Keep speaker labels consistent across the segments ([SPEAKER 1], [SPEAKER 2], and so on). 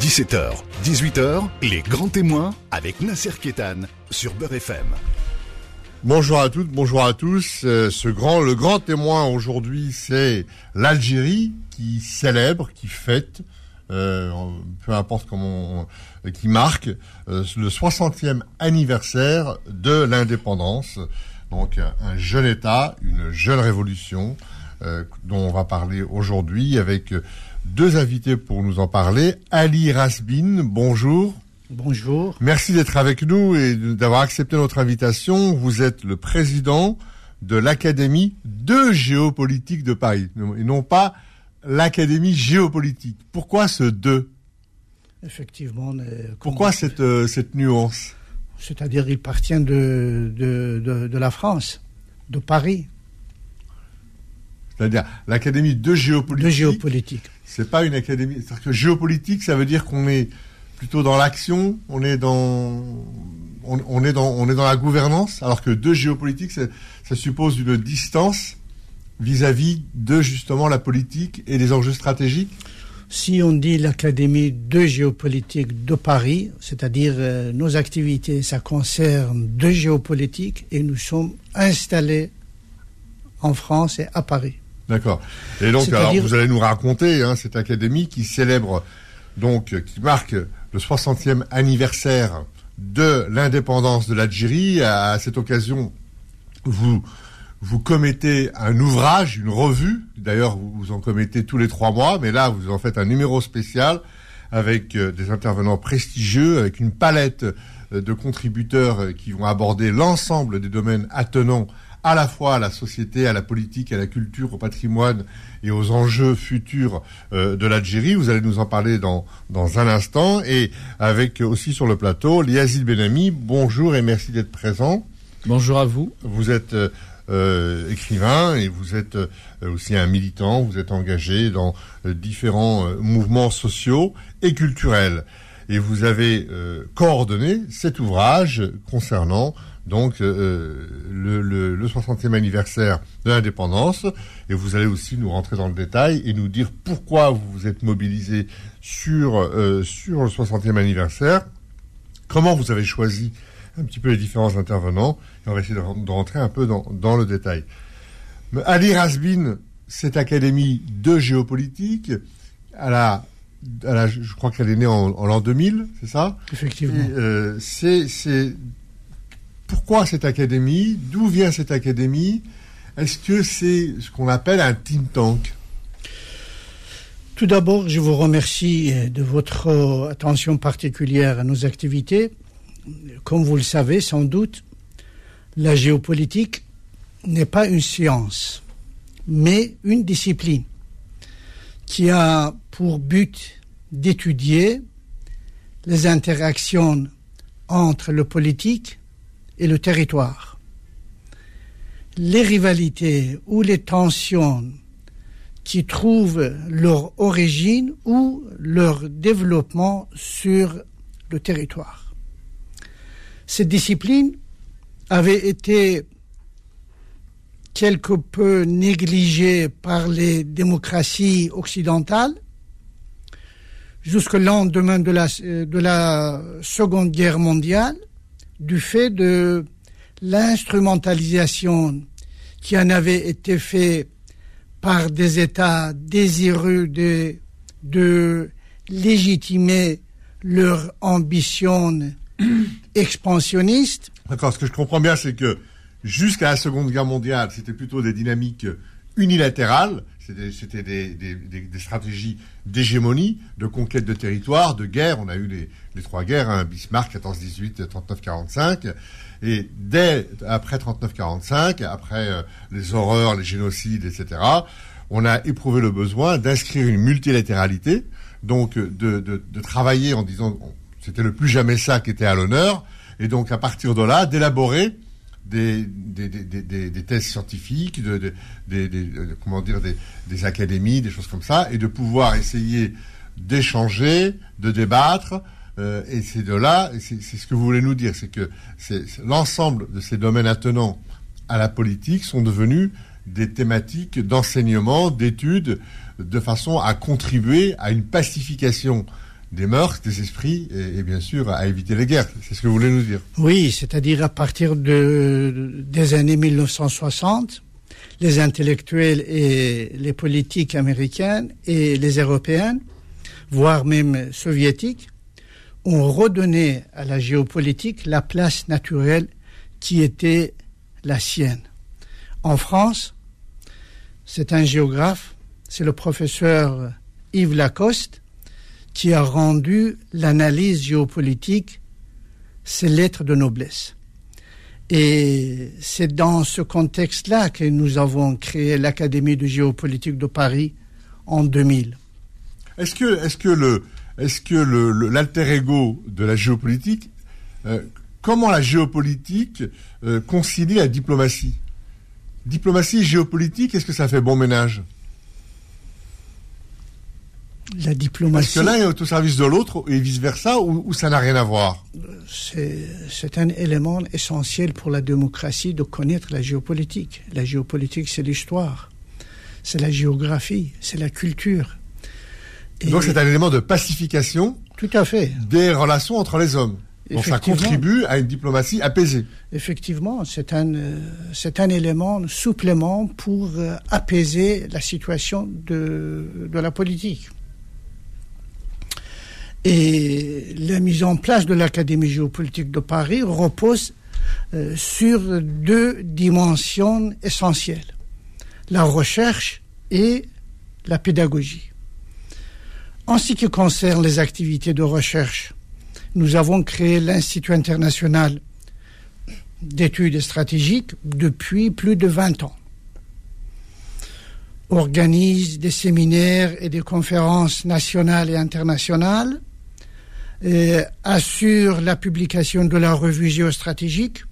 [SPEAKER 1] 17h, 18h, les grands témoins avec Nasser Kétan sur Beurre FM.
[SPEAKER 2] Bonjour à toutes, bonjour à tous. Euh, le grand témoin aujourd'hui, c'est l'Algérie qui célèbre, qui fête, euh, peu importe comment, qui marque euh, le 60e anniversaire de l'indépendance. Donc un jeune État, une jeune révolution, dont on va parler aujourd'hui avec deux invités pour nous en parler. Ali Rasbin, bonjour.
[SPEAKER 3] Bonjour.
[SPEAKER 2] Merci d'être avec nous et d'avoir accepté notre invitation. Vous êtes le président de l'Académie de géopolitique de Paris, et non pas l'Académie géopolitique. Pourquoi ce deux?
[SPEAKER 3] Effectivement.
[SPEAKER 2] Pourquoi cette, euh, cette nuance?
[SPEAKER 3] C'est-à-dire, il appartient de, de, de la France, de Paris.
[SPEAKER 2] C'est-à-dire l'Académie de géopolitique.
[SPEAKER 3] De géopolitique.
[SPEAKER 2] C'est pas une académie. C'est-à-dire que géopolitique, ça veut dire qu'on est plutôt dans l'action, on est dans, on, est dans, on est dans la gouvernance, alors que de géopolitique, ça, suppose une distance vis-à-vis de justement la politique et des enjeux stratégiques.
[SPEAKER 3] Si on dit l'Académie de géopolitique de Paris, c'est-à-dire euh, nos activités, ça concerne de géopolitique et nous sommes installés en France et à Paris.
[SPEAKER 2] D'accord. Et donc, alors, vous allez nous raconter hein, cette académie qui célèbre, donc, qui marque le 60e anniversaire de l'indépendance de l'Algérie. À cette occasion, vous vous commettez un ouvrage, une revue. D'ailleurs, vous en commettez tous les trois mois, mais là, vous en faites un numéro spécial avec euh, des intervenants prestigieux, avec une palette euh, de contributeurs euh, qui vont aborder l'ensemble des domaines attenants à la fois à la société, à la politique, à la culture, au patrimoine et aux enjeux futurs euh, de l'Algérie. Vous allez nous en parler dans, dans un instant. Et avec aussi sur le plateau, Liazid Benami, bonjour et merci d'être présent.
[SPEAKER 4] Bonjour à vous.
[SPEAKER 2] Vous êtes euh, écrivain et vous êtes euh, aussi un militant, vous êtes engagé dans différents mouvements sociaux et culturels. Et vous avez coordonné cet ouvrage concernant donc euh, le, le, 60e anniversaire de l'indépendance, et vous allez aussi nous rentrer dans le détail et nous dire pourquoi vous vous êtes mobilisé sur, euh, sur le 60e anniversaire, comment vous avez choisi un petit peu les différents intervenants, et on va essayer de, rentrer un peu dans, dans le détail. Ali Rasbin, cette académie de géopolitique, à la, je crois qu'elle est née en, l'an 2000, c'est ça?
[SPEAKER 3] Effectivement.
[SPEAKER 2] Euh, c'est pourquoi cette académie? D'où vient cette académie? Est-ce que c'est ce qu'on appelle un think tank?
[SPEAKER 3] Tout d'abord, je vous remercie de votre attention particulière à nos activités. Comme vous le savez sans doute, la géopolitique n'est pas une science, mais une discipline qui a pour but d'étudier les interactions entre le politique et le territoire. Les rivalités ou les tensions qui trouvent leur origine ou leur développement sur le territoire. Cette discipline avait été quelque peu négligée par les démocraties occidentales jusqu'au lendemain de la, de la Seconde Guerre mondiale du fait de l'instrumentalisation qui en avait été faite par des États désireux de, de légitimer leur ambition expansionniste.
[SPEAKER 2] D'accord, ce que je comprends bien, c'est que jusqu'à la Seconde Guerre mondiale, c'était plutôt des dynamiques unilatérales, c'était des, stratégies d'hégémonie, de conquête de territoire, de guerre. On a eu les, trois guerres, hein, Bismarck 14-18, 39-45. Et dès après 39-45, après euh, les horreurs, les génocides, etc., on a éprouvé le besoin d'inscrire une multilatéralité, donc de, de travailler en disant c'était le plus jamais ça qui était à l'honneur, et donc à partir de là d'élaborer des, des, thèses scientifiques, de, des, comment dire, des, académies, des choses comme ça, et de pouvoir essayer d'échanger, de débattre. Euh, et c'est de là, c'est ce que vous voulez nous dire, c'est que l'ensemble de ces domaines attenants à la politique sont devenus des thématiques d'enseignement, d'études, de façon à contribuer à une pacification des mœurs, des esprits et, bien sûr à éviter les guerres. C'est ce que vous voulez nous dire.
[SPEAKER 3] Oui, c'est-à-dire à partir de, des années 1960, les intellectuels et les politiques américaines et les européennes, voire même soviétiques, ont redonné à la géopolitique la place naturelle qui était la sienne. En France, c'est un géographe, c'est le professeur Yves Lacoste, qui a rendu l'analyse géopolitique ses lettres de noblesse. Et c'est dans ce contexte-là que nous avons créé l'Académie de géopolitique de Paris en 2000.
[SPEAKER 2] Est-ce que, est-ce que le, l'alter ego de la géopolitique, euh, comment la géopolitique euh, concilie la diplomatie? Diplomatie et géopolitique, est-ce que ça fait bon ménage?
[SPEAKER 3] La diplomatie.
[SPEAKER 2] Est-ce que l'un est au service de l'autre et vice-versa ou, ça n'a rien à voir?
[SPEAKER 3] C'est un élément essentiel pour la démocratie de connaître la géopolitique. La géopolitique, c'est l'histoire, c'est la géographie, c'est la culture.
[SPEAKER 2] Donc c'est un élément de pacification
[SPEAKER 3] tout à fait.
[SPEAKER 2] des relations entre les hommes. Donc ça contribue à une diplomatie apaisée.
[SPEAKER 3] Effectivement, c'est un, euh, c'est un élément supplément pour euh, apaiser la situation de, de la politique. Et la mise en place de l'Académie géopolitique de Paris repose euh, sur deux dimensions essentielles, la recherche et la pédagogie. En ce qui concerne les activités de recherche, nous avons créé l'Institut international d'études stratégiques depuis plus de 20 ans. Organise des séminaires et des conférences nationales et internationales assure la publication de la revue géostratégique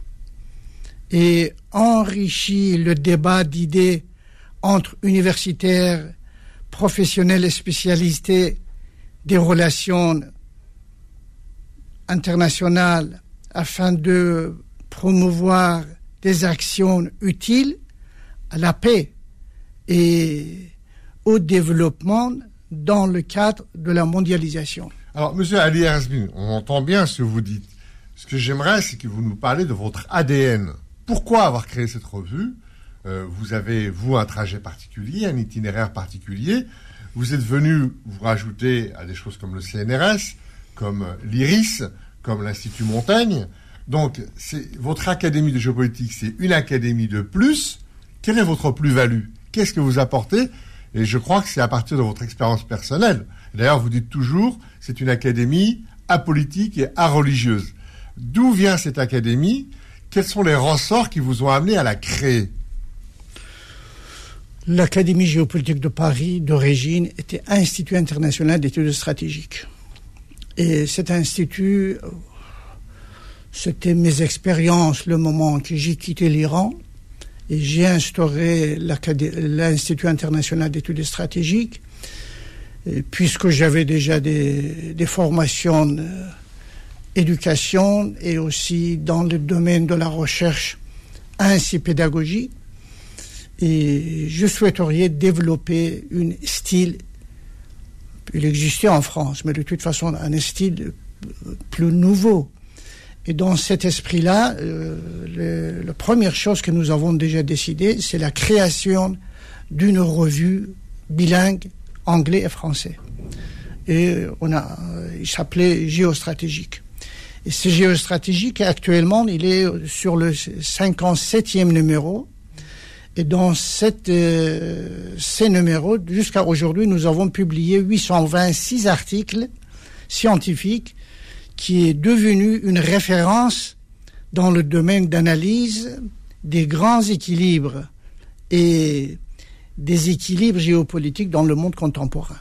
[SPEAKER 3] et enrichit le débat d'idées entre universitaires, professionnels et spécialistes des relations internationales afin de promouvoir des actions utiles à la paix et au développement dans le cadre de la mondialisation.
[SPEAKER 2] Alors, Monsieur Ali Erzbin, on entend bien ce que vous dites. Ce que j'aimerais, c'est que vous nous parlez de votre ADN. Pourquoi avoir créé cette revue? Euh, Vous avez, vous, un trajet particulier, un itinéraire particulier. Vous êtes venu vous rajouter à des choses comme le CNRS, comme l'IRIS, comme l'Institut Montaigne. Donc, c'est votre académie de géopolitique, c'est une académie de plus. Quelle est votre plus-value? Qu'est-ce que vous apportez? Et je crois que c'est à partir de votre expérience personnelle. D'ailleurs, vous dites toujours, c'est une académie apolitique et religieuse. D'où vient cette académie? Quels sont les ressorts qui vous ont amené à la créer?
[SPEAKER 3] L'Académie géopolitique de Paris, d'origine, était Institut international d'études stratégiques. Et cet institut, c'était mes expériences, le moment que j'ai quitté l'Iran, et j'ai instauré l'Institut international d'études stratégiques puisque j'avais déjà des, formations d'éducation et aussi dans le domaine de la recherche ainsi pédagogie. Et je souhaiterais développer un style, il existait en France, mais de toute façon un style plus nouveau. Et dans cet esprit-là, euh, la première chose que nous avons déjà décidé, c'est la création d'une revue bilingue anglais et français. Et on a, il s'appelait Géostratégique. Et ce géostratégique, actuellement, il est sur le 57e numéro. Et dans cette, euh, ces numéros, jusqu'à aujourd'hui, nous avons publié 826 articles scientifiques qui est devenu une référence dans le domaine d'analyse des grands équilibres et des équilibres géopolitiques dans le monde contemporain.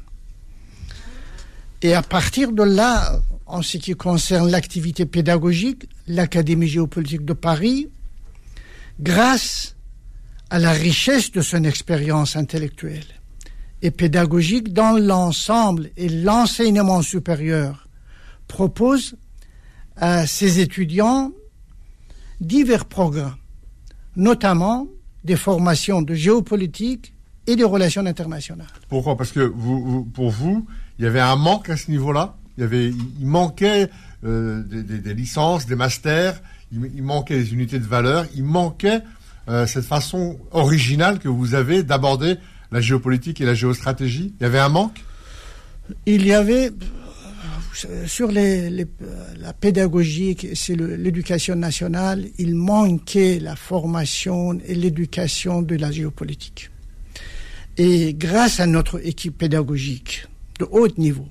[SPEAKER 3] Et à partir de là, en ce qui concerne l'activité pédagogique, l'Académie géopolitique de Paris, grâce à la richesse de son expérience intellectuelle et pédagogique dans l'ensemble et l'enseignement supérieur, propose à ses étudiants divers programmes, notamment des formations de géopolitique, et des relations internationales.
[SPEAKER 2] Pourquoi? Parce que vous, pour vous, il y avait un manque à ce niveau-là Il, y avait, il manquait euh, des, licences, des masters, il, manquait des unités de valeur, il manquait euh, cette façon originale que vous avez d'aborder la géopolitique et la géostratégie. Il y avait un manque?
[SPEAKER 3] Il y avait sur les, la pédagogie, c'est l'éducation nationale, il manquait la formation et l'éducation de la géopolitique. Et grâce à notre équipe pédagogique de haut niveau,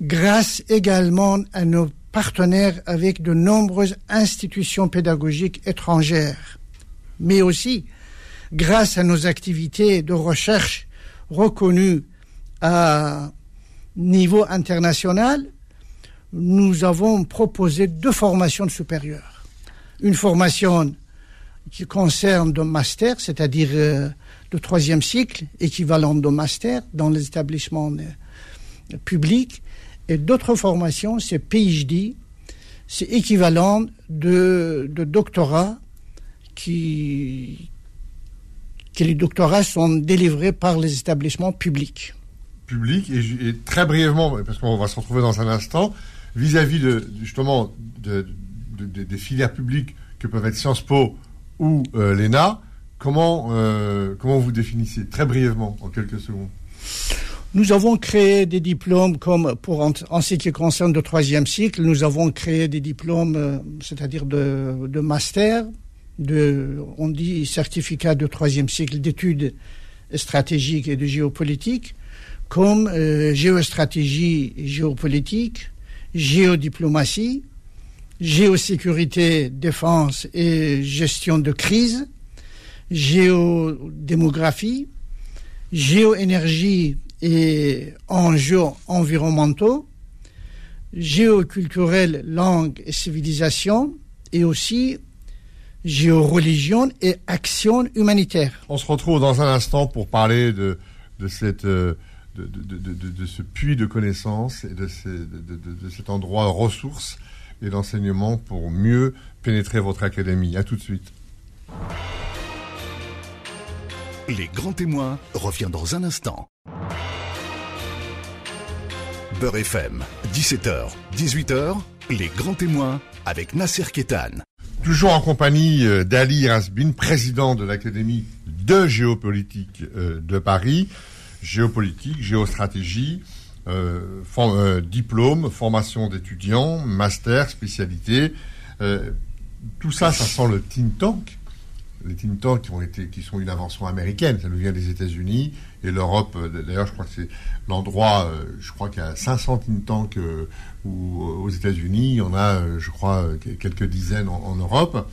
[SPEAKER 3] grâce également à nos partenaires avec de nombreuses institutions pédagogiques étrangères, mais aussi grâce à nos activités de recherche reconnues à niveau international, nous avons proposé deux formations supérieures. Une formation qui concerne le master, c'est-à-dire euh, le troisième cycle, équivalent de master dans les établissements euh, publics, et d'autres formations, c'est PhD, c'est équivalent de, doctorat qui, que les doctorats sont délivrés par les établissements publics.
[SPEAKER 2] Publics, et très brièvement, parce qu'on va se retrouver dans un instant, vis-à-vis de, justement des filières publiques que peuvent être Sciences Po ou euh, l'ENA, comment, euh, comment vous définissez très brièvement, en quelques secondes
[SPEAKER 3] nous avons créé des diplômes comme pour en, ce qui concerne le troisième cycle, nous avons créé des diplômes, euh, c'est-à-dire de, de, master, de, on dit certificat de troisième cycle d'études stratégiques et de géopolitique, comme géostratégie géopolitique, géodiplomatie, géosécurité, défense et gestion de crise, géodémographie, géoénergie et enjeux environnementaux, géoculturel, langue et civilisation, et aussi géoreligion et action humanitaire.
[SPEAKER 2] On se retrouve dans un instant pour parler de, de. Euh, ce puits de connaissances et de, cet endroit ressources et d'enseignement pour mieux pénétrer votre académie. À tout de suite.
[SPEAKER 1] Les grands témoins revient dans un instant. Beurre FM, 17h, 18h, les grands témoins avec Nasser Kétan.
[SPEAKER 2] Toujours en compagnie euh, d'Ali Rasbin, président de l'Académie de géopolitique euh, de Paris géopolitique, géostratégie, euh, euh, diplôme, formation d'étudiants, master, spécialité. Euh, tout ça, ça sent le think tank. Les think tanks qui, ont été, qui sont une invention américaine, ça nous vient des États-Unis et l'Europe. D'ailleurs, je crois que c'est l'endroit. je crois qu'il y a 500 think tanks aux États-Unis. Il y en a, je crois, quelques dizaines en Europe.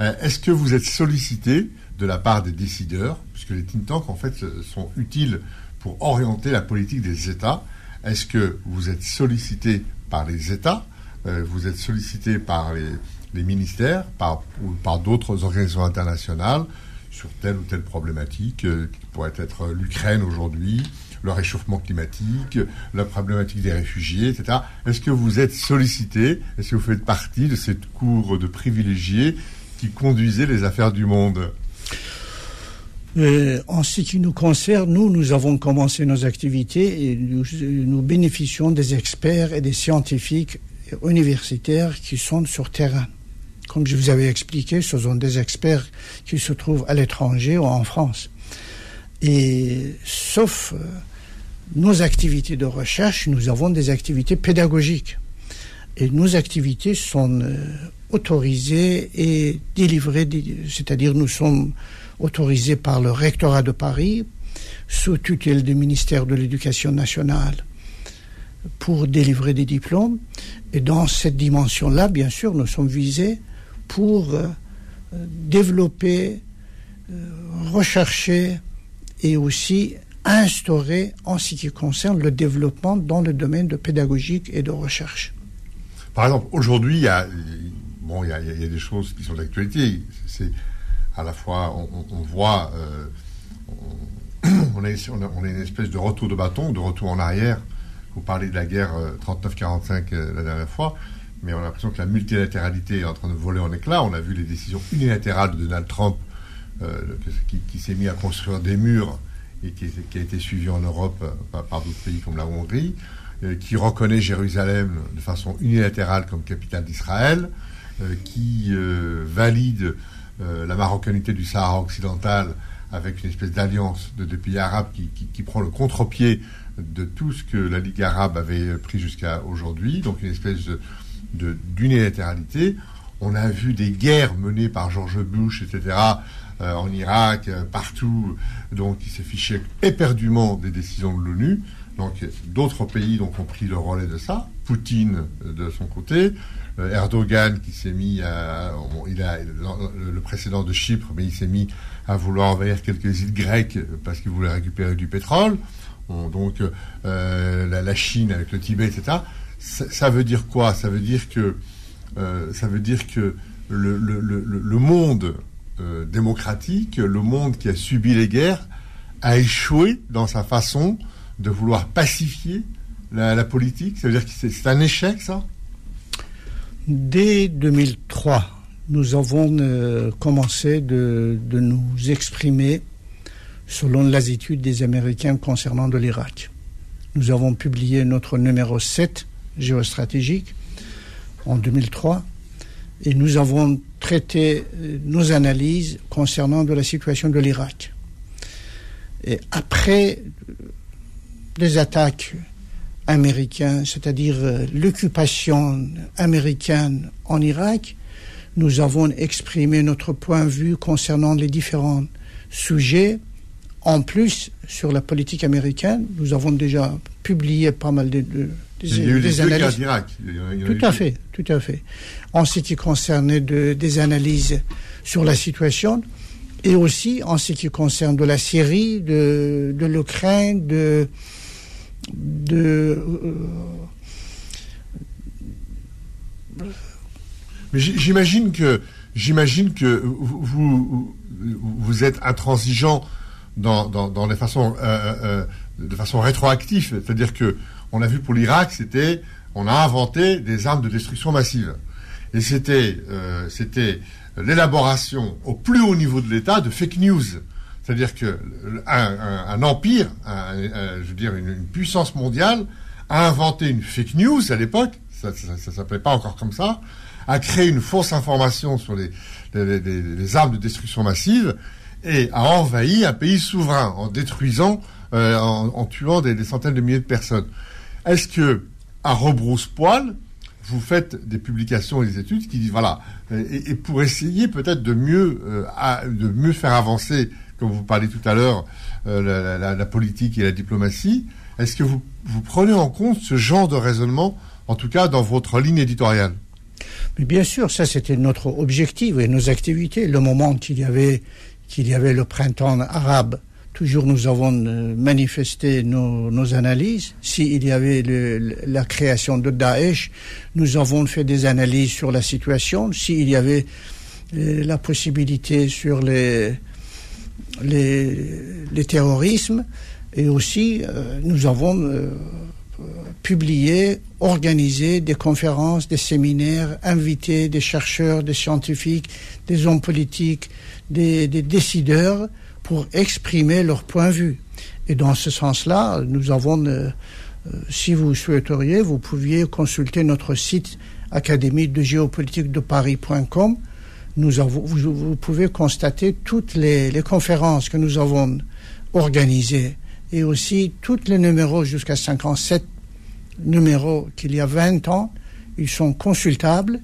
[SPEAKER 2] Est-ce que vous êtes sollicité de la part des décideurs, puisque les think tanks, en fait, sont utiles pour orienter la politique des États. Est-ce que vous êtes sollicité par les États euh, Vous êtes sollicité par les, ministères, par, ou par d'autres organisations internationales sur telle ou telle problématique, euh, qui pourrait être l'Ukraine aujourd'hui, le réchauffement climatique, la problématique des réfugiés, etc. Est-ce que vous êtes sollicité Est-ce que vous faites partie de cette cour de privilégiés qui conduisait les affaires du monde?
[SPEAKER 3] Euh, en ce qui nous concerne, nous, nous avons commencé nos activités et nous, bénéficions des experts et des scientifiques universitaires qui sont sur terrain. Comme je vous avais expliqué, ce sont des experts qui se trouvent à l'étranger ou en France. Et sauf euh, nos activités de recherche, nous avons des activités pédagogiques. Et nos activités sont euh, autorisées et délivrées, c'est-à-dire nous sommes autorisé par le rectorat de Paris, sous tutelle du ministère de l'Éducation nationale, pour délivrer des diplômes. Et dans cette dimension-là, bien sûr, nous sommes visés pour euh, développer, euh, rechercher et aussi instaurer en ce qui concerne le développement dans le domaine de pédagogique et de recherche.
[SPEAKER 2] Par exemple, aujourd'hui, il y a, bon, il y, a, des choses qui sont d'actualité. C'est à la fois, on, voit, euh, on, a, une espèce de retour de bâton, de retour en arrière. Vous parlez de la guerre 39-45 euh, euh, la dernière fois, mais on a l'impression que la multilatéralité est en train de voler en éclats. On a vu les décisions unilatérales de Donald Trump qui, s'est mis à construire des murs et qui, a été suivi en Europe par, d'autres pays comme la Hongrie. qui reconnaît Jérusalem de façon unilatérale comme capitale d'Israël, qui valide la marocanité du Sahara occidental avec une espèce d'alliance de pays arabes qui, prend le contre-pied de tout ce que la Ligue arabe avait pris jusqu'à aujourd'hui, donc une espèce de, d'unilatéralité. On a vu des guerres menées par George Bush, etc., euh, en Irak, euh, partout, donc il s'est fiché éperdument des décisions de l'ONU. Donc d'autres pays donc, ont pris le relais de ça. Poutine euh, de son côté, Erdogan qui s'est mis à, il a le précédent de Chypre, mais il s'est mis à vouloir envahir quelques îles grecques parce qu'il voulait récupérer du pétrole. donc la, Chine avec le Tibet, etc. Ça, veut dire quoi? Ça veut dire que ça veut dire que le, monde euh, démocratique, le monde qui a subi les guerres, a échoué dans sa façon de vouloir pacifier la, politique Ça veut dire que c'est un échec, ça?
[SPEAKER 3] Dès 2003, nous avons euh, commencé de, de, nous exprimer selon l'attitude des Américains concernant de l'Irak. Nous avons publié notre numéro 7 géostratégique en 2003 et nous avons traité euh, nos analyses concernant de la situation de l'Irak. Et après les attaques américaines, c'est-à-dire euh, l'occupation américaine en Irak, nous avons exprimé notre point de vue concernant les différents sujets. En plus, sur la politique américaine, nous avons déjà publié pas mal de,
[SPEAKER 2] il y a eu des, analyses.
[SPEAKER 3] tout à fait, tout à fait. En ce qui concerne des analyses sur la situation et aussi en ce qui concerne de la Syrie, de, l'Ukraine, de, de
[SPEAKER 2] Mais j'imagine que j'imagine que vous, vous êtes intransigeant dans, dans, les façons euh, euh, euh, de façon rétroactive, c'est-à-dire que on a vu pour l'Irak, c'était, on a inventé des armes de destruction massive. Et c'était, euh, c'était l'élaboration au plus haut niveau de l'État de fake news. C'est-à-dire que un, empire, je veux dire une, puissance mondiale, a inventé une fake news à l'époque, ça ne s'appelait pas encore comme ça, a créé une fausse information sur les, armes de destruction massive et a envahi un pays souverain en détruisant, euh, en, tuant des, centaines de milliers de personnes. Est-ce que, à rebrousse-poil, vous faites des publications et des études qui disent voilà, et, pour essayer peut-être de euh, de mieux faire avancer, comme vous parliez tout à l'heure, euh, la, politique et la diplomatie, est-ce que vous, prenez en compte ce genre de raisonnement, en tout cas dans votre ligne éditoriale?
[SPEAKER 3] Mais bien sûr, ça c'était notre objectif et nos activités. Le moment qu'il y avait qu'il y avait le printemps arabe Toujours nous avons euh, manifesté nos, analyses. S'il y avait la création de Daesh, nous avons fait des analyses sur la situation. S'il y avait euh, la possibilité sur les, les, terrorismes, et aussi euh, nous avons publié, organisé des conférences, des séminaires, invité des chercheurs, des scientifiques, des hommes politiques, des décideurs pour exprimer leur point de vue. Et dans ce sens-là, nous avons, euh, euh, si vous souhaiteriez, vous pouviez consulter notre site académie de géopolitique de Paris.com. Nous avons, vous, pouvez constater toutes les, conférences que nous avons organisées et aussi tous les numéros jusqu'à 57 numéros qu'il y a 20 ans. Ils sont consultables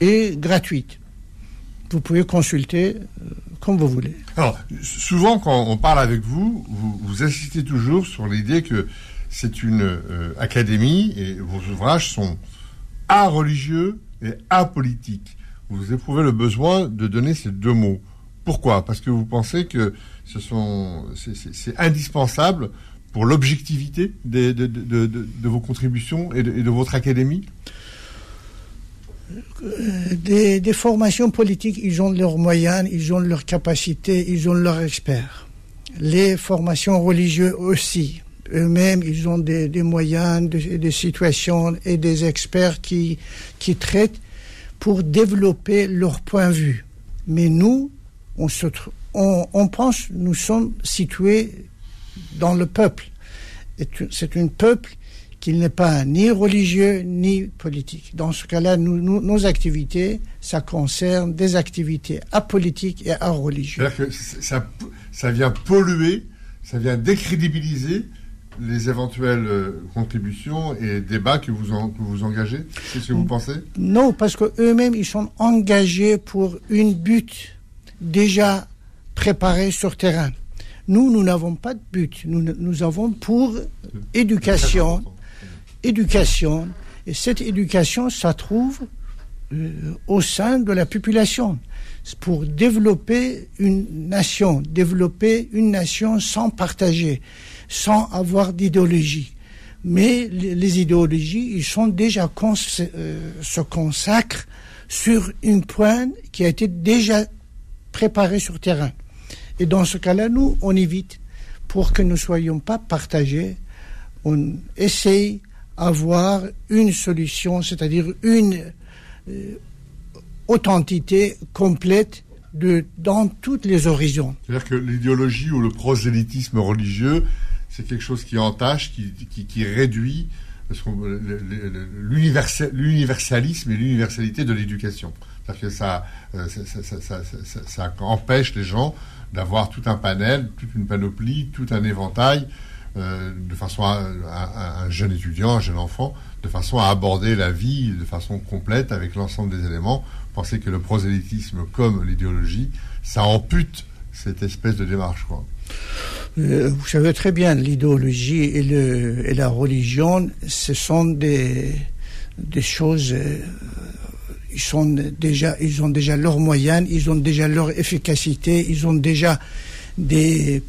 [SPEAKER 3] et gratuits. Vous pouvez consulter euh, comme vous voulez.
[SPEAKER 2] Alors, souvent, quand on parle avec vous, vous, insistez toujours sur l'idée que c'est une euh, académie et vos ouvrages sont religieux et apolitiques. Vous éprouvez le besoin de donner ces deux mots. Pourquoi? Parce que vous pensez que ce sont, c'est indispensable pour l'objectivité de, de, vos contributions et de votre académie?
[SPEAKER 3] Des, des, formations politiques, ils ont leurs moyens, ils ont leurs capacités, ils ont leurs experts. Les formations religieuses aussi. Eux-mêmes, ils ont des, des moyens, des, situations et des experts qui, qui traitent pour développer leur point de vue. Mais nous, on, se, on, on pense, nous sommes situés dans le peuple. C'est un peuple qu'il n'est pas ni religieux ni politique. Dans ce cas-là, nos activités, ça concerne des activités apolitiques et religieuses.
[SPEAKER 2] C'est-à-dire que ça vient polluer, ça vient décrédibiliser les éventuelles euh, contributions et débats que vous, vous engagez C'est ce que vous pensez?
[SPEAKER 3] Non, parce qu'eux-mêmes, ils sont engagés pour une but déjà préparée sur terrain. Nous, nous n'avons pas de but. Nous, nous avons pour éducation, éducation, et cette éducation, ça trouve euh, au sein de la population pour développer une nation, développer une nation sans partager sans avoir d'idéologie. Mais les, idéologies, ils sont déjà euh, se consacrent sur une pointe qui a été déjà préparée sur terrain. Et dans ce cas-là, nous, on évite pour que nous ne soyons pas partagés. On essaye d'avoir une solution, c'est-à-dire une euh, authenticité complète de, dans toutes les horizons.
[SPEAKER 2] C'est-à-dire que l'idéologie ou le prosélytisme religieux c'est quelque chose qui entache, qui, qui, réduit l'universalisme et l'universalité de l'éducation. Parce que ça, euh, ça, ça, ça, empêche les gens d'avoir tout un panel, toute une panoplie, tout un éventail, euh, de façon à, un jeune étudiant, un jeune enfant, de façon à aborder la vie de façon complète avec l'ensemble des éléments. Pensez que le prosélytisme comme l'idéologie, ça ampute cette espèce de démarche.
[SPEAKER 3] Euh, vous savez très bien, l'idéologie et, la religion, ce sont des, choses. Euh, ils ont déjà leurs moyens, ils ont déjà leur efficacité, ils ont déjà des,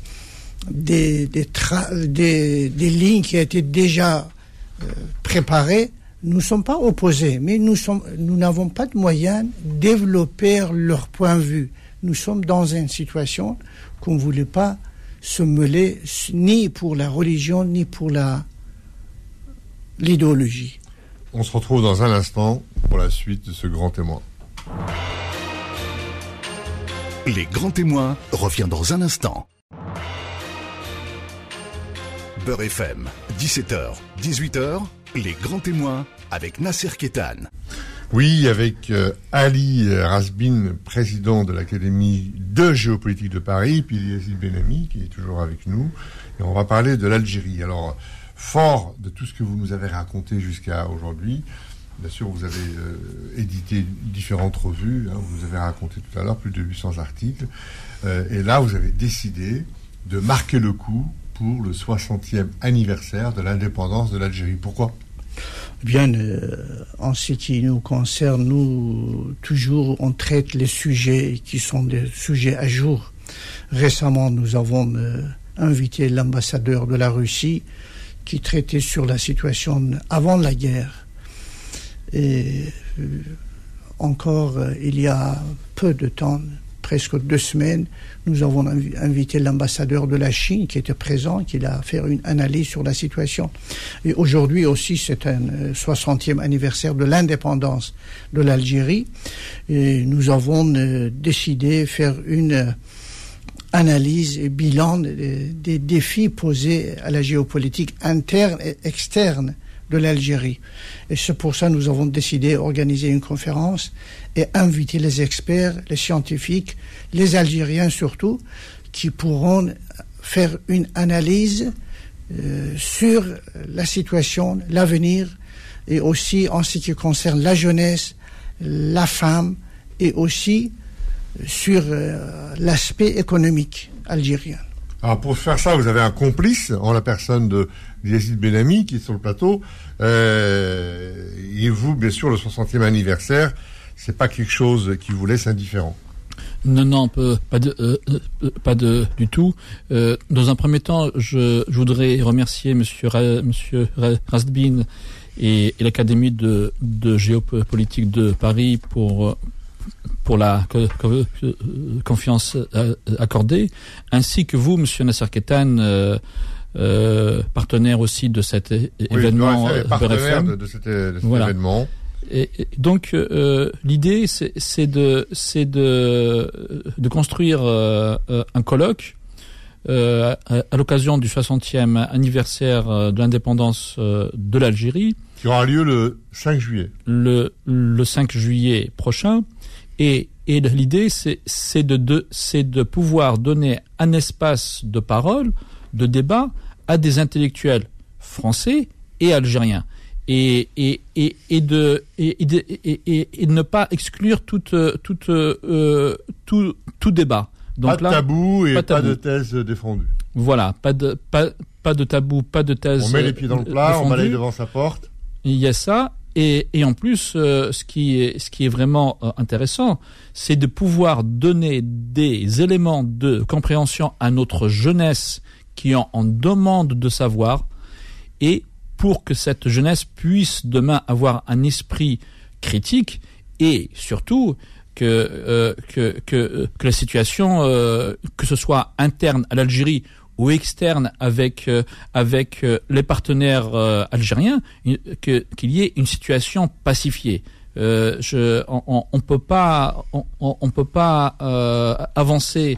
[SPEAKER 3] des, des lignes qui ont été déjà euh, préparées. Nous ne sommes pas opposés, mais nous sommes, nous n'avons pas de moyens de développer leur point de vue. Nous sommes dans une situation qu'on ne voulait pas se mêler ni pour la religion ni pour la l'idéologie.
[SPEAKER 2] On se retrouve dans un instant pour la suite de ce grand témoin.
[SPEAKER 1] Les grands témoins revient dans un instant. Beurre FM, 17h, 18h, les grands témoins avec Nasser Kétan.
[SPEAKER 2] Oui, avec euh, Ali Rasbin, président de l'Académie de géopolitique de Paris, puis Yazid Benami, qui est toujours avec nous. Et on va parler de l'Algérie. Alors, fort de tout ce que vous nous avez raconté jusqu'à aujourd'hui, bien sûr, vous avez euh, édité différentes revues, hein, vous avez raconté tout à l'heure plus de 800 articles, euh, et là, vous avez décidé de marquer le coup pour le 60e anniversaire de l'indépendance de l'Algérie. Pourquoi?
[SPEAKER 3] Bien, euh, en ce qui nous concerne, nous, toujours, on traite les sujets qui sont des sujets à jour. Récemment, nous avons euh, invité l'ambassadeur de la Russie qui traitait sur la situation avant la guerre. Et euh, encore, il y a peu de temps, presque deux semaines, nous avons invité l'ambassadeur de la Chine qui était présent, qui a fait une analyse sur la situation. Et aujourd'hui aussi, c'est un 60e euh, anniversaire de l'indépendance de l'Algérie. Nous avons euh, décidé de faire une euh, analyse et bilan des défis posés à la géopolitique interne et externe de l'Algérie. Et c'est pour ça que nous avons décidé d'organiser une conférence et inviter les experts, les scientifiques, les Algériens surtout, qui pourront faire une analyse euh, sur la situation, l'avenir, et aussi en ce qui concerne la jeunesse, la femme, et aussi sur euh, l'aspect économique algérien.
[SPEAKER 2] Alors pour faire ça, vous avez un complice en la personne de Yazid Benami qui est sur le plateau. Euh, et vous, bien sûr, le 60e anniversaire, c'est pas quelque chose qui vous laisse indifférent.
[SPEAKER 4] Non, non, pas euh, euh, du tout. Dans un premier temps, je, voudrais remercier Monsieur Monsieur Rastbin et, l'Académie de géopolitique de Paris pour pour la confiance accordée, ainsi que vous, Monsieur Nasser Ketan, euh, partenaire aussi de cet événement.
[SPEAKER 2] Oui, partenaire de, de, cet, de cet événement.
[SPEAKER 4] Et, donc euh, l'idée c'est de c'est de de construire euh, un colloque à, l'occasion du 60e anniversaire de l'indépendance de l'Algérie.
[SPEAKER 2] Qui aura lieu le 5 juillet.
[SPEAKER 4] Le, le 5 juillet prochain. Et, et l'idée, c'est de, de, de pouvoir donner un espace de parole, de débat à des intellectuels français et algériens. Et, et, et, et, de, et, et, de ne pas exclure toute, toute, euh, tout, tout débat.
[SPEAKER 2] Donc pas de tabou et pas, de thèse défendue.
[SPEAKER 4] Voilà, pas de, pas, pas de tabou, pas de thèse.
[SPEAKER 2] On met les pieds dans le plat, on balaye devant sa porte.
[SPEAKER 4] Il y a ça, et, en plus, euh, ce, qui est, vraiment euh, intéressant, c'est de pouvoir donner des éléments de compréhension à notre jeunesse qui en, en demande de savoir, et pour que cette jeunesse puisse demain avoir un esprit critique, et surtout que, euh, la situation, que ce soit interne à l'Algérie ou externe avec euh, avec euh, les partenaires euh, algériens que qu'il y ait une situation pacifiée. je, on, on, peut pas on, on peut pas avancer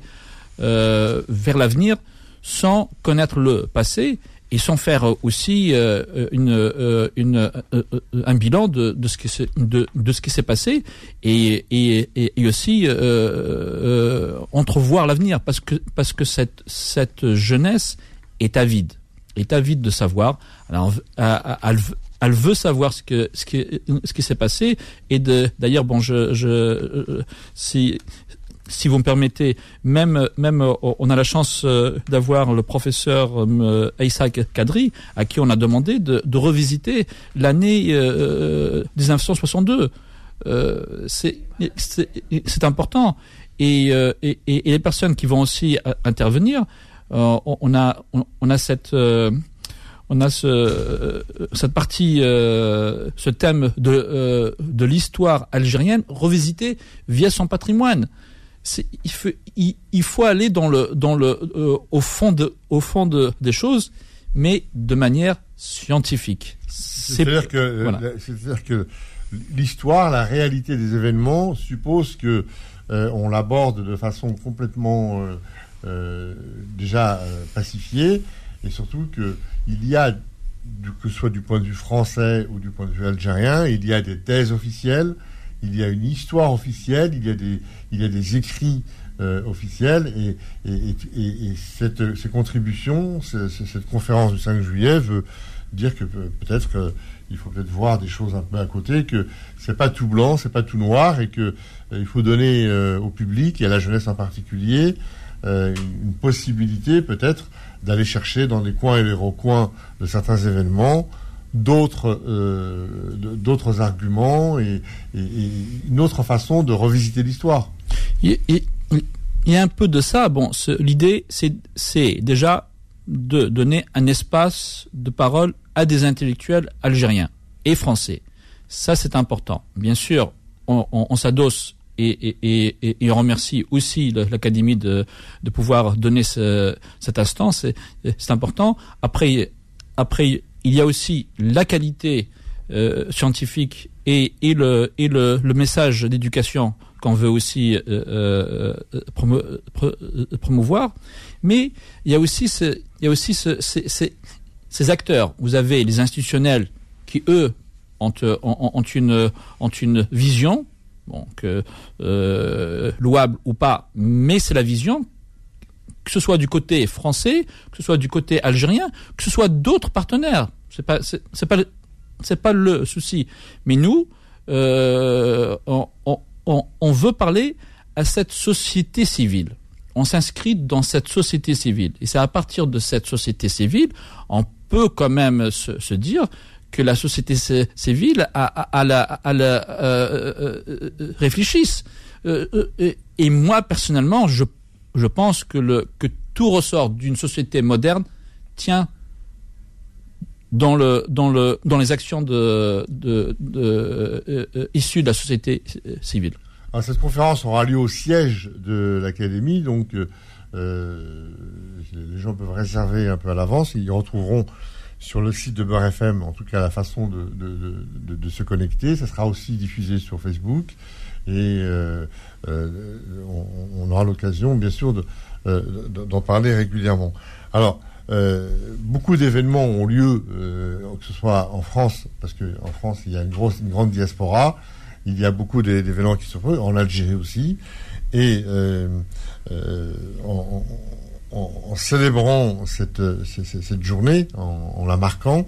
[SPEAKER 4] vers l'avenir sans connaître le passé et sans faire aussi euh, une, euh, une, euh, un bilan de, de ce qui s'est de, de, ce qui s'est passé et, et, et aussi entrevoir l'avenir parce que parce que cette cette jeunesse est avide est avide de savoir. Alors elle, elle veut savoir ce que ce qui ce qui s'est passé et d'ailleurs bon je je si si vous me permettez, même, même euh, on a la chance euh, d'avoir le professeur euh, Isaac Kadri, à qui on a demandé de, de revisiter l'année euh, 1962. Euh, c'est important. Et, et, et, les personnes qui vont aussi intervenir, on, a, on, a cette on a ce, cette partie, ce thème de, de l'histoire algérienne revisité via son patrimoine il faut, il, faut aller dans le, dans le, euh, au fond, de, au fond de, des choses, mais de manière scientifique.
[SPEAKER 2] C'est-à-dire que, euh, c'est-à-dire que l'histoire, la réalité des événements suppose que euh, on l'aborde de façon complètement déjà pacifiée, et surtout que il y a, que ce soit du point de vue français ou du point de vue algérien, il y a des thèses officielles il y a une histoire officielle, il y a des, il écrits euh, officiels, et, et, et, cette, ces contributions, cette conférence du 5 juillet veut dire que peut-être qu'il faut peut-être voir des choses un peu à côté, que c'est pas tout blanc, c'est pas tout noir, et que euh, il faut donner euh, au public et à la jeunesse en particulier une possibilité peut-être d'aller chercher dans les coins et les recoins de certains événements d'autres euh, d'autres arguments et, une autre façon de revisiter l'histoire.
[SPEAKER 4] Il, y a un peu de ça. Bon, l'idée, c'est déjà de donner un espace de parole à des intellectuels algériens et français. Ça, c'est important. Bien sûr, on, s'adosse et, et, on remercie aussi l'Académie de, de pouvoir donner ce, cet instant. C'est important. Après, après, il y a aussi la qualité euh, scientifique et, le, message d'éducation qu'on veut aussi euh, euh, promouvoir. Mais il y a aussi, ces, acteurs. Vous avez les institutionnels qui, eux, ont une vision, donc louable ou pas, mais c'est la vision que ce soit du côté français, que ce soit du côté algérien, que ce soit d'autres partenaires. C'est pas, c'est pas, c'est pas le souci. Mais nous, euh, on, on, on, veut parler à cette société civile. On s'inscrit dans cette société civile. Et c'est à partir de cette société civile, on peut quand même se, dire que la société civile a, la, a la euh, euh, réfléchisse. Et moi personnellement, je je pense que, le, que tout ressort d'une société moderne tient dans, le, dans, le, dans les actions euh, euh, issues de la société civile.
[SPEAKER 2] Alors, cette conférence aura lieu au siège de l'Académie, donc euh, les gens peuvent réserver un peu à l'avance. Ils retrouveront sur le site de Beurre FM, en tout cas la façon de, se connecter. Ça sera aussi diffusé sur Facebook. et on, aura l'occasion, bien sûr, d'en parler régulièrement. Alors, beaucoup d'événements ont lieu, que ce soit en France, parce qu'en France, il y a une, grosse, une grande diaspora, il y a beaucoup d'événements qui sont en Algérie aussi, et en, en, célébrant cette, cette, journée, en, la marquant,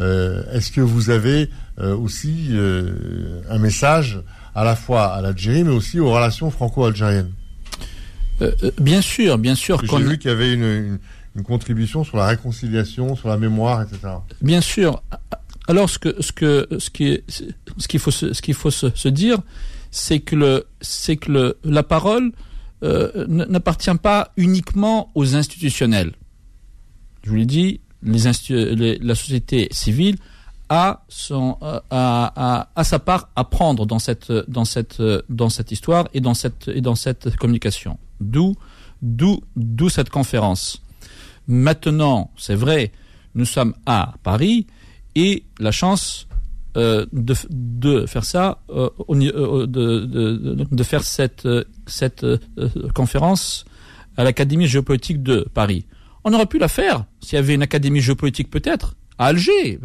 [SPEAKER 2] euh, est-ce que vous avez euh, aussi euh, un message à la fois à l'Algérie, mais aussi aux relations franco-algériennes?
[SPEAKER 4] Bien sûr, bien sûr.
[SPEAKER 2] J'ai vu qu'il y avait une, une, contribution sur la réconciliation, sur la mémoire, etc.
[SPEAKER 4] Bien sûr. Alors, ce que ce que ce qui ce qu'il faut se, ce qu'il faut se, dire, c'est que c'est que la parole euh, n'appartient pas uniquement aux institutionnels. Je vous l'ai dit, les la société civile a, son, a, a, sa part à prendre dans cette, dans cette, dans cette histoire et dans cette, et dans cette communication. D'où, d'où, d'où cette conférence. Maintenant, c'est vrai, nous sommes à Paris et la chance euh, de, de, faire ça, euh, euh, de, de, de, faire cette, cette conférence à l'Académie géopolitique de Paris. On aurait pu la faire s'il y avait une académie géopolitique peut-être à Alger,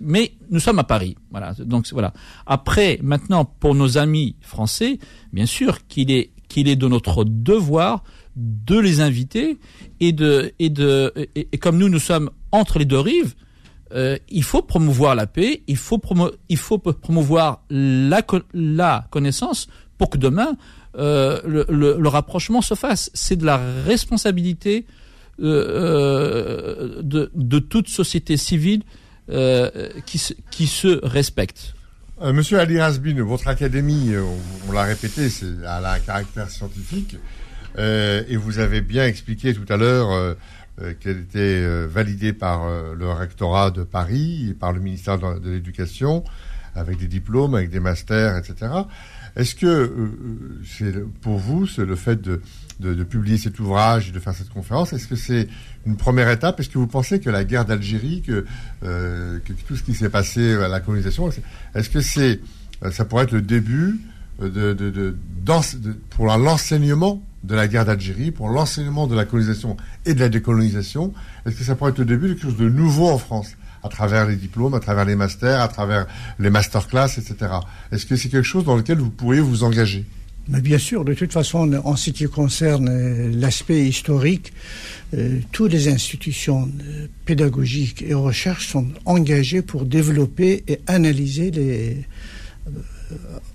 [SPEAKER 4] mais nous sommes à Paris. Voilà. Donc voilà. Après, maintenant, pour nos amis français, bien sûr qu'il est qu'il est de notre devoir de les inviter et de et de et comme nous nous sommes entre les deux rives, euh, il faut promouvoir la paix, il faut, il faut promouvoir la, la connaissance pour que demain euh, le, le, rapprochement se fasse. C'est de la responsabilité euh, de, de, toute société civile qui, se, qui se respecte.
[SPEAKER 2] Monsieur Ali Rasbin, votre académie, on, l'a répété, c'est, un caractère scientifique, et vous avez bien expliqué tout à l'heure euh, qu'elle était euh, validée par euh, le rectorat de Paris et par le ministère de, l'Éducation, avec des diplômes, avec des masters, etc. Est-ce que c'est pour vous, c'est le fait de, publier cet ouvrage et de faire cette conférence, est-ce que c'est une première étape? Est-ce que vous pensez que la guerre d'Algérie, que, tout ce qui s'est passé à la colonisation, est-ce que c'est ça pourrait être le début de, de, de pour l'enseignement de la guerre d'Algérie, pour l'enseignement de la colonisation et de la décolonisation Est-ce que ça pourrait être le début de quelque chose de nouveau en France à travers les diplômes, à travers les masters, à travers les masterclass, etc. Est-ce que c'est quelque chose dans lequel vous pourriez vous engager?
[SPEAKER 3] Mais bien sûr, de toute façon, en ce qui concerne euh, l'aspect historique, euh, toutes les institutions euh, pédagogiques et recherches sont engagées pour développer et analyser les.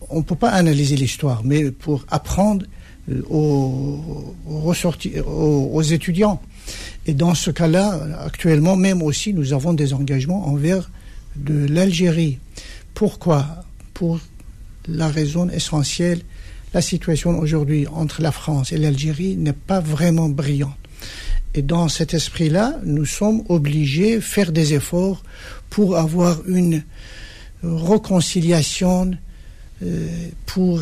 [SPEAKER 3] on ne peut pas analyser l'histoire, mais pour apprendre euh, aux, aux, étudiants. Et dans ce cas-là, actuellement, même aussi, nous avons des engagements envers de l'Algérie. Pourquoi? Pour la raison essentielle, la situation aujourd'hui entre la France et l'Algérie n'est pas vraiment brillante. Et dans cet esprit-là, nous sommes obligés de faire des efforts pour avoir une réconciliation, euh, pour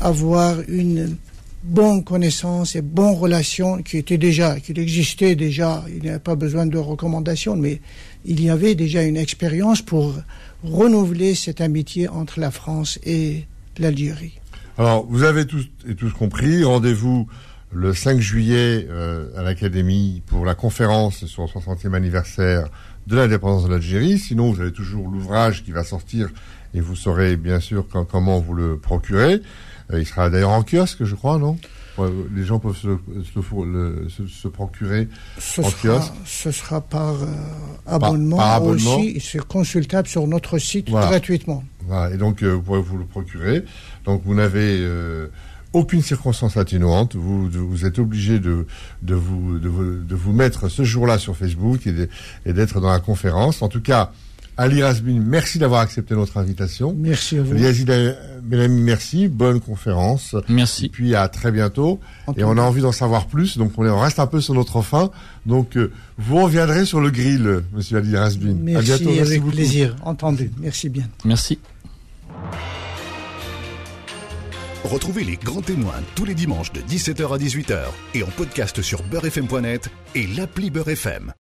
[SPEAKER 3] avoir une bonne connaissance et bonnes relations qui étaient déjà, qui existaient déjà. Il n'y avait pas besoin de recommandations, mais il y avait déjà une expérience pour renouveler cette amitié entre la France et l'Algérie.
[SPEAKER 2] Alors, vous avez tous et tous compris. Rendez-vous le 5 juillet euh, à l'Académie pour la conférence sur le 60e anniversaire de l'indépendance de l'Algérie. Sinon, vous avez toujours l'ouvrage qui va sortir et vous saurez bien sûr comment vous le procurer. Euh, il sera d'ailleurs en kiosque, je crois, non? Les gens peuvent se, se, procurer
[SPEAKER 3] ce en kiosque. Ce sera par euh, abonnement, par, abonnement. aussi. C'est consultable sur notre site gratuitement.
[SPEAKER 2] Voilà. Et donc, euh, vous pourrez vous le procurer. Donc, vous n'avez aucune circonstance atténuante. Vous, vous êtes obligé de, de, vous, de, vous, de vous mettre ce jour-là sur Facebook et d'être dans la conférence. En tout cas, Ali Rasbin, merci d'avoir accepté notre invitation.
[SPEAKER 3] Merci à vous.
[SPEAKER 2] Yazid Benami, merci. Bonne conférence.
[SPEAKER 4] Merci.
[SPEAKER 2] Et puis à très bientôt. et on a envie d'en savoir plus, donc on reste un peu sur notre fin. Donc euh, vous reviendrez sur le grill, Monsieur Ali Rasbin.
[SPEAKER 3] Merci, à bientôt. avec plaisir. Entendu. Merci bien.
[SPEAKER 4] Merci.
[SPEAKER 1] Retrouvez les grands témoins tous les dimanches de 17h à 18h et en podcast sur beurrefm.net et l'appli Beurrefm.